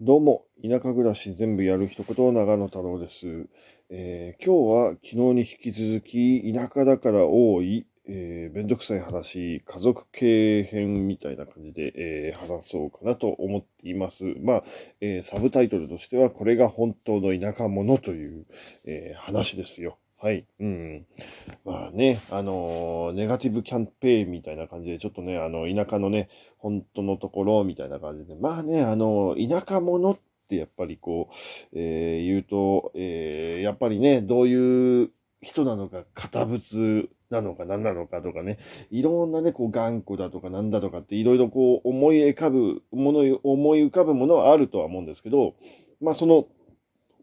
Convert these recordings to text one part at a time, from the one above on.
どうも、田舎暮らし全部やる一言、長野太郎です。えー今日は昨日に引き続き、田舎だから多い、えー、めんどくさい話、家族系編みたいな感じで、えー話そうかなと思っています。まあ、えーサブタイトルとしては、これが本当の田舎者という、え話ですよ。はい。うん。ね、あのーネガティブキャンペーンみたいな感じで、ちょっとね、あの、田舎のね、本当のところみたいな感じで、まあね、あの、田舎者ってやっぱりこう、えー言うと、えーやっぱりね、どういう人なのか、堅物なのか何なのかとかね、いろんなね、こう頑固だとかなんだとかっていろいろこう思い浮かぶもの、思い浮かぶものはあるとは思うんですけど、まあその、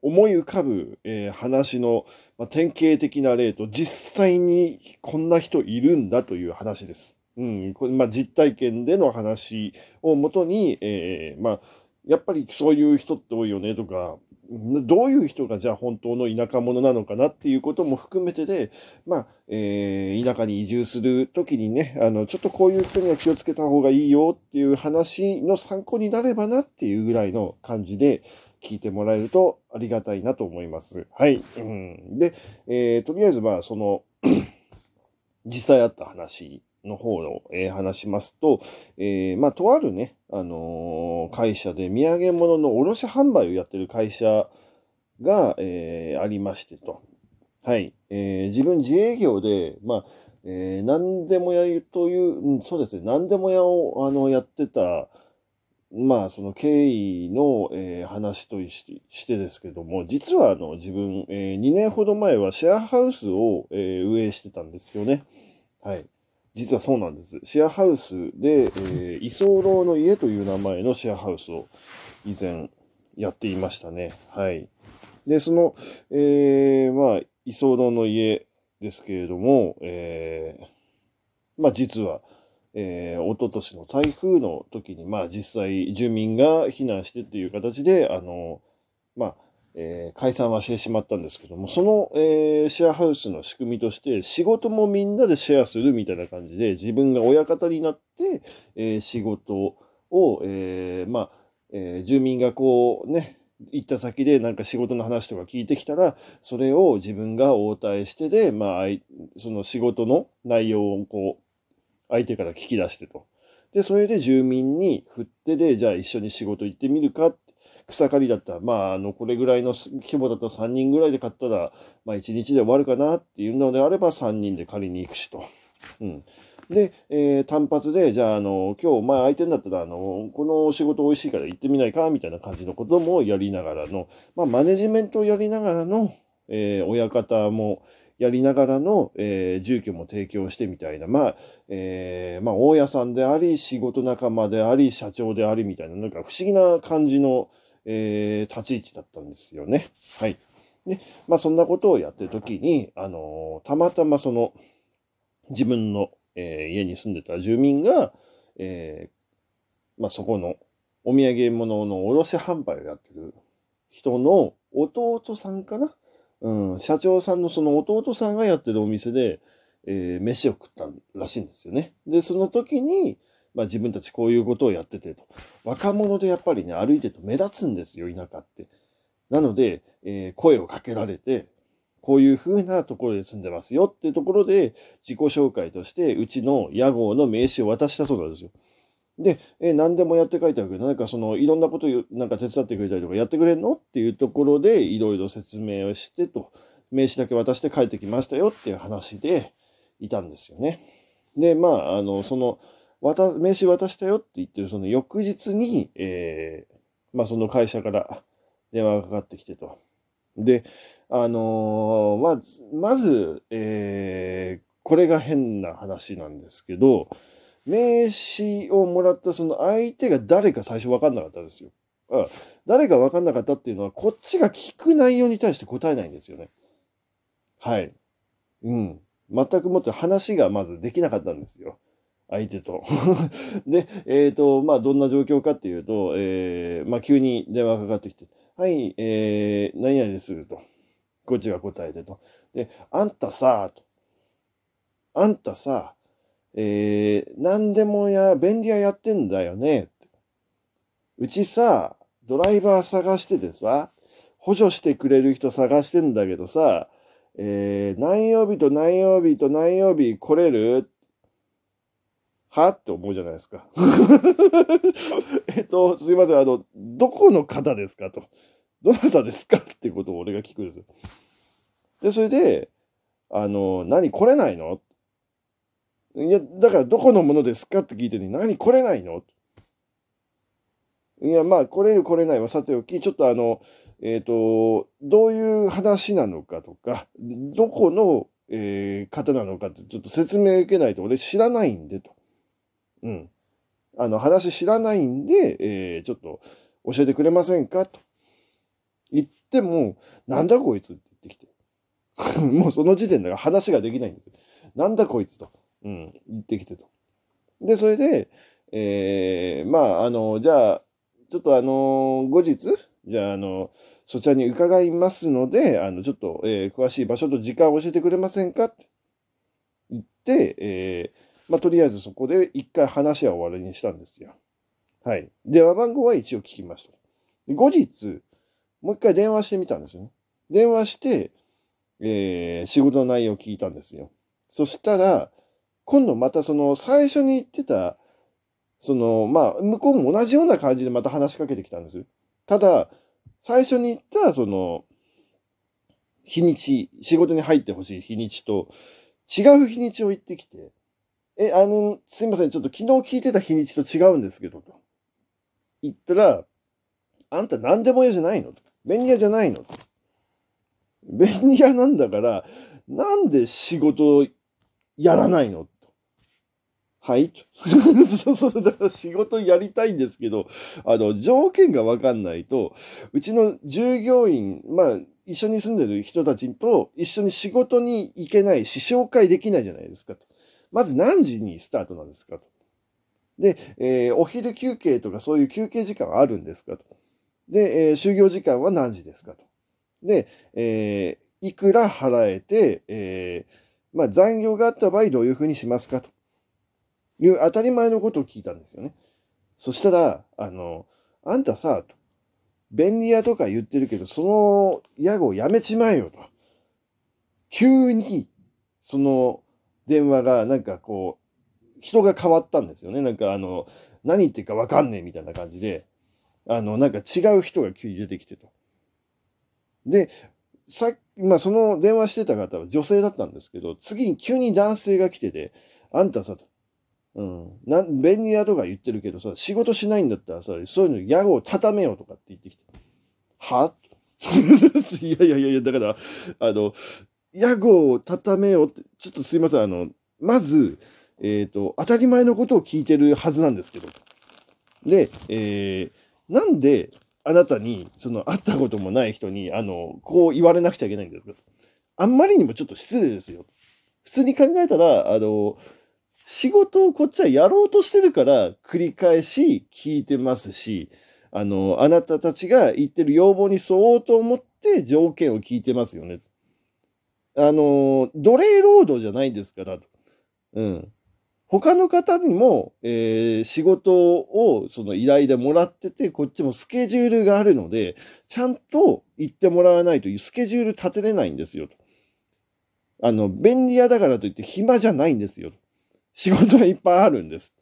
思い浮かぶ、えー話の、まあ、典型的な例と、実際にこんな人いるんだという話です。うん、これまあ、実体験での話をもとに、えーまあ、やっぱりそういう人って多いよねとか、どういう人がじゃあ本当の田舎者なのかなっていうことも含めてで、まあ、えー田舎に移住するときにね、あの、ちょっとこういう人には気をつけた方がいいよっていう話の参考になればなっていうぐらいの感じで聞いてもらえるとありがたいなと思います。はい。うん、で、えーとりあえずまあ、その、実際あった話の方を、えー話しますと、えーまあ、とあるね、あのー会社で土産物の卸販売をやってる会社が、えーありましてと。はい。えー自分自営業で、まあ、えー何でも屋という、うんそうですね、何でも屋を、あの、やってた、まあ、その経緯の、えー話とししてですけども、実はあの、自分、え2年ほど前はシェアハウスを、えー運営してたんですよね。はい。実はそうなんです。シェアハウスで、えー、居候の家という名前のシェアハウスを以前やっていましたね。はい。で、その、えー、まあ、居候の家ですけれども、えー、まあ実は、えー、一昨年の台風の時に、まあ実際住民が避難してっていう形で、あの、まあ、えー解散はしてしまったんですけども、その、えーシェアハウスの仕組みとして、仕事もみんなでシェアするみたいな感じで、自分が親方になって、えー仕事を、えまあ、え住民がこうね、行った先でなんか仕事の話とか聞いてきたら、それを自分が応対してで、まあ、その仕事の内容をこう、相手から聞き出してと。で、それで住民に振ってで、じゃあ一緒に仕事行ってみるかって草刈りだったら、まあ、あの、これぐらいの規模だったら3人ぐらいで買ったら、まあ1日で終わるかなっていうのであれば3人で借りに行くしと。うん。で、えー単発で、じゃあ、あの、今日、まあ相手になったら、あの、この仕事美味しいから行ってみないかみたいな感じのこともやりながらの、まあマネジメントをやりながらの、えー親方もやりながらの、えー住居も提供してみたいな、まあ、えーまあ、大家さんであり、仕事仲間であり、社長でありみたいな、なんか不思議な感じの、えー立ち位置だったんですよね。はい。で、まあそんなことをやってるときに、あのたまたまその、自分の、え家に住んでた住民が、えまあそこのお土産物の卸販売をやってる人の弟さんかなうん、社長さんのその弟さんがやってるお店で、えー飯を食ったらしいんですよね。で、その時に、まあ自分たちこういうことをやっててと。若者でやっぱりね、歩いてると目立つんですよ、田舎って。なので、えー声をかけられて、こういう風なところで住んでますよっていうところで、自己紹介として、うちの屋号の名刺を渡したそうなんですよ。で、えー何でもやって書いてあるけど、なんかその、いろんなことをなんか手伝ってくれたりとかやってくれんのっていうところで、いろいろ説明をしてと、名刺だけ渡して帰ってきましたよっていう話でいたんですよね。で、まあ、あの、その、名刺渡したよって言ってるその翌日に、えーまあその会社から電話がかかってきてと。で、あのーまず、まず、えーこれが変な話なんですけど、名刺をもらったその相手が誰か最初分かんなかったですよ。あ誰が分かんなかったっていうのは、こっちが聞く内容に対して答えないんですよね。はい。うん。全くもって話がまずできなかったんですよ。相手と。で、えっ、と、まあ、どんな状況かっていうと、えーまあ、急に電話がかかってきて、はい、えー、何々ですと。こっちが答えてと。で、あんたさ、と。あんたさ、えー、何でもや、便利屋やってんだよね。うちさ、ドライバー探しててさ、補助してくれる人探してんだけどさ、えー、何曜日と何曜日と何曜日来れる？は？って思うじゃないですか。えっと、すいません、あの、どこの方ですかと。どなたですかっていうことを俺が聞くんですよ。で、それで、あの、何来れないの？いや、だからどこのものですかって聞いてるのに、何来れないの？いや、まあ、来れる来れないはさておき、ちょっとあの、えっ、ー、と、どういう話なのかとか、どこの、えー、方なのかってちょっと説明受けないと俺知らないんでと。うん。あの、話知らないんで、えー、ちょっと教えてくれませんかと。言っても、なんだこいつって言ってきて。もうその時点で話ができないんですよ。なんだこいつと。うん、言ってきてと。で、それで、えー、まあ、あの、じゃあ、ちょっとあの、後日、じゃあ、あの、そちらに伺いますので、あの、ちょっと、えー、詳しい場所と時間を教えてくれませんか？って言って、えー、まあ、とりあえずそこで一回話は終わりにしたんですよ。はい。電話番号は一応聞きました。後日、もう一回電話してみたんですよね。電話して、えー、仕事の内容を聞いたんですよ。そしたら、今度またその最初に言ってた、その、まあ、向こうも同じような感じでまた話しかけてきたんですただ、最初に言った、その、日にち、仕事に入ってほしい日にちと、違う日にちを言ってきて、え、あの、すいません、ちょっと昨日聞いてた日にちと違うんですけど、と。言ったら、あんた何でも嫌じゃないの？便利屋じゃないの？便利屋なんだから、なんで仕事やらないの？はい そうそう、だから仕事やりたいんですけど、あの、条件がわかんないと、うちの従業員、まあ、一緒に住んでる人たちと一緒に仕事に行けないし、紹介できないじゃないですかと。まず何時にスタートなんですかと。で、えー、お昼休憩とかそういう休憩時間はあるんですかと。で、えー、就業時間は何時ですかと。で、えー、いくら払えて、え、まあ残業があった場合どういうふうにしますかという当たり前のことを聞いたんですよね。そしたら、あの、あんたさ、と便利屋とか言ってるけど、その屋号やめちまえよと。急に、その、電話がなんかこう、人が変わったんですよね。なんかあの、何言ってるかわかんねえみたいな感じで、あの、なんか違う人が急に出てきてと。で、さっき、まあその電話してた方は女性だったんですけど、次に急に男性が来てて、あんたさ、うん。な、便利屋とか言ってるけどさ、仕事しないんだったらさ、そういうの屋号畳めよとかって言ってきて。は？いやいやいやいや、だから、あの、屋号を畳めよって、ちょっとすいません、あの、まず、えっ、ー、と、当たり前のことを聞いてるはずなんですけど。で、えー、なんで、あなたに、その、会ったこともない人に、あの、こう言われなくちゃいけないんですか？あんまりにもちょっと失礼ですよ。普通に考えたら、あの、仕事をこっちはやろうとしてるから繰り返し聞いてますし、あの、あなたたちが言ってる要望に沿おうと思って条件を聞いてますよね。あの、奴隷労働じゃないんですから、うん。他の方にも、えー、仕事をその依頼でもらってて、こっちもスケジュールがあるので、ちゃんと言ってもらわないというスケジュール立てれないんですよ。あの、便利屋だからといって暇じゃないんですよ。仕事がいっぱいあるんです。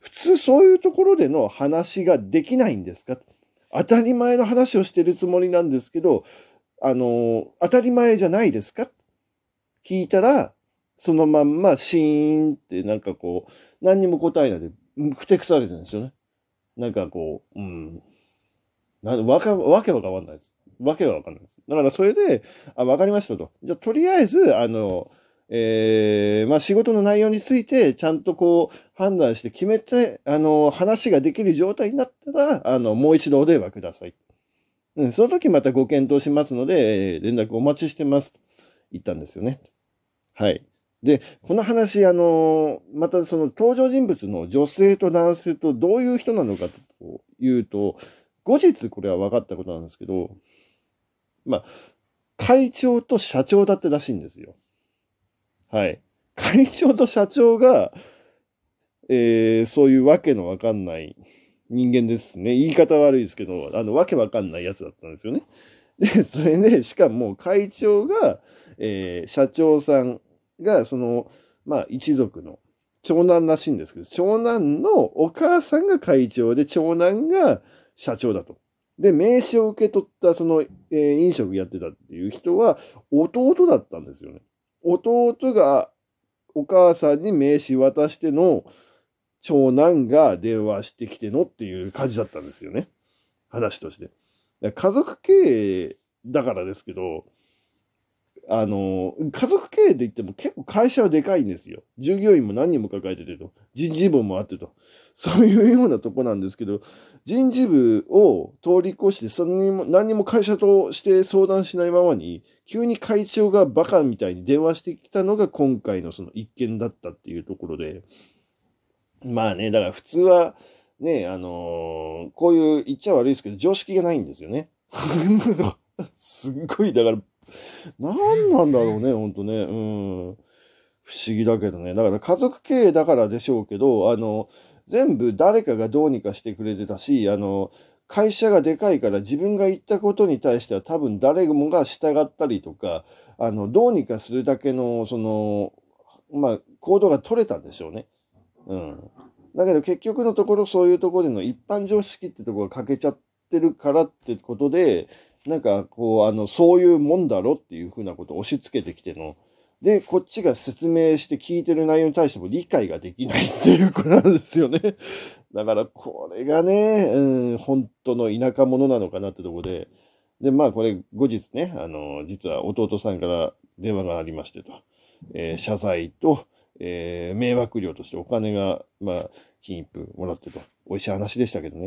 普通そういうところでの話ができないんですか？当たり前の話をしてるつもりなんですけど、あの、当たり前じゃないですか？聞いたら、そのまんまシーンってなんかこう、何にも答えないで、ふてくされてるんですよね。なんかこう、うん。なわか、わけわかんないです。わけはわかんないです。だからそれで、あ、わかりましたと。じゃとりあえず、あの、えー、まあ仕事の内容についてちゃんとこう判断して決めて、あの、話ができる状態になったら、あの、もう一度お電話ください。うん、その時またご検討しますので、連絡お待ちしてます。と言ったんですよね。はい。で、この話、あの、またその登場人物の女性と男性とどういう人なのかというと、後日これは分かったことなんですけど、まあ、会長と社長だったらしいんですよ。はい。会長と社長が、えー、そういうわけのわかんない、人間ですね。言い方悪いですけど、あの、わけわかんないやつだったんですよね。で、それで、しかも会長が、えー、社長さんが、その、まあ、一族の長男らしいんですけど、長男のお母さんが会長で、長男が社長だと。で、名刺を受け取ったその、えー、飲食やってたっていう人は弟だったんですよね。弟がお母さんに名刺渡しての長男が電話してきてのっていう感じだったんですよね。話として。家族経営だからですけど、あの、家族経営で言っても結構会社はでかいんですよ。従業員も何人も抱えててと。人事部もあってと。そういうようなとこなんですけど、人事部を通り越して、そんにも何にも会社として相談しないままに、急に会長がバカみたいに電話してきたのが今回のその一件だったっていうところで、まあね、だから普通は、ね、あのー、こういう言っちゃ悪いですけど、常識がないんですよね。すっごい、だから、何なんだろうね、ほんとね。うん。不思議だけどね。だから家族経営だからでしょうけど、あの、全部誰かがどうにかしてくれてたし、あの、会社がでかいから自分が言ったことに対しては多分誰もが従ったりとか、あの、どうにかするだけの、その、まあ、行動が取れたんでしょうね。うん。だけど結局のところそういうところでの一般常識ってところが欠けちゃってるからってことで、なんかこう、あの、そういうもんだろっていうふうなことを押し付けてきての、で、こっちが説明して聞いてる内容に対しても理解ができないっていうことなんですよね。だからこれがね、うん、本当の田舎者なのかなってとこで、で、まあこれ後日ね、あの、実は弟さんから電話がありましてと、えー、謝罪と、えー、迷惑料としてお金が、まあ、金一封もらってと、美味しい話でしたけどね。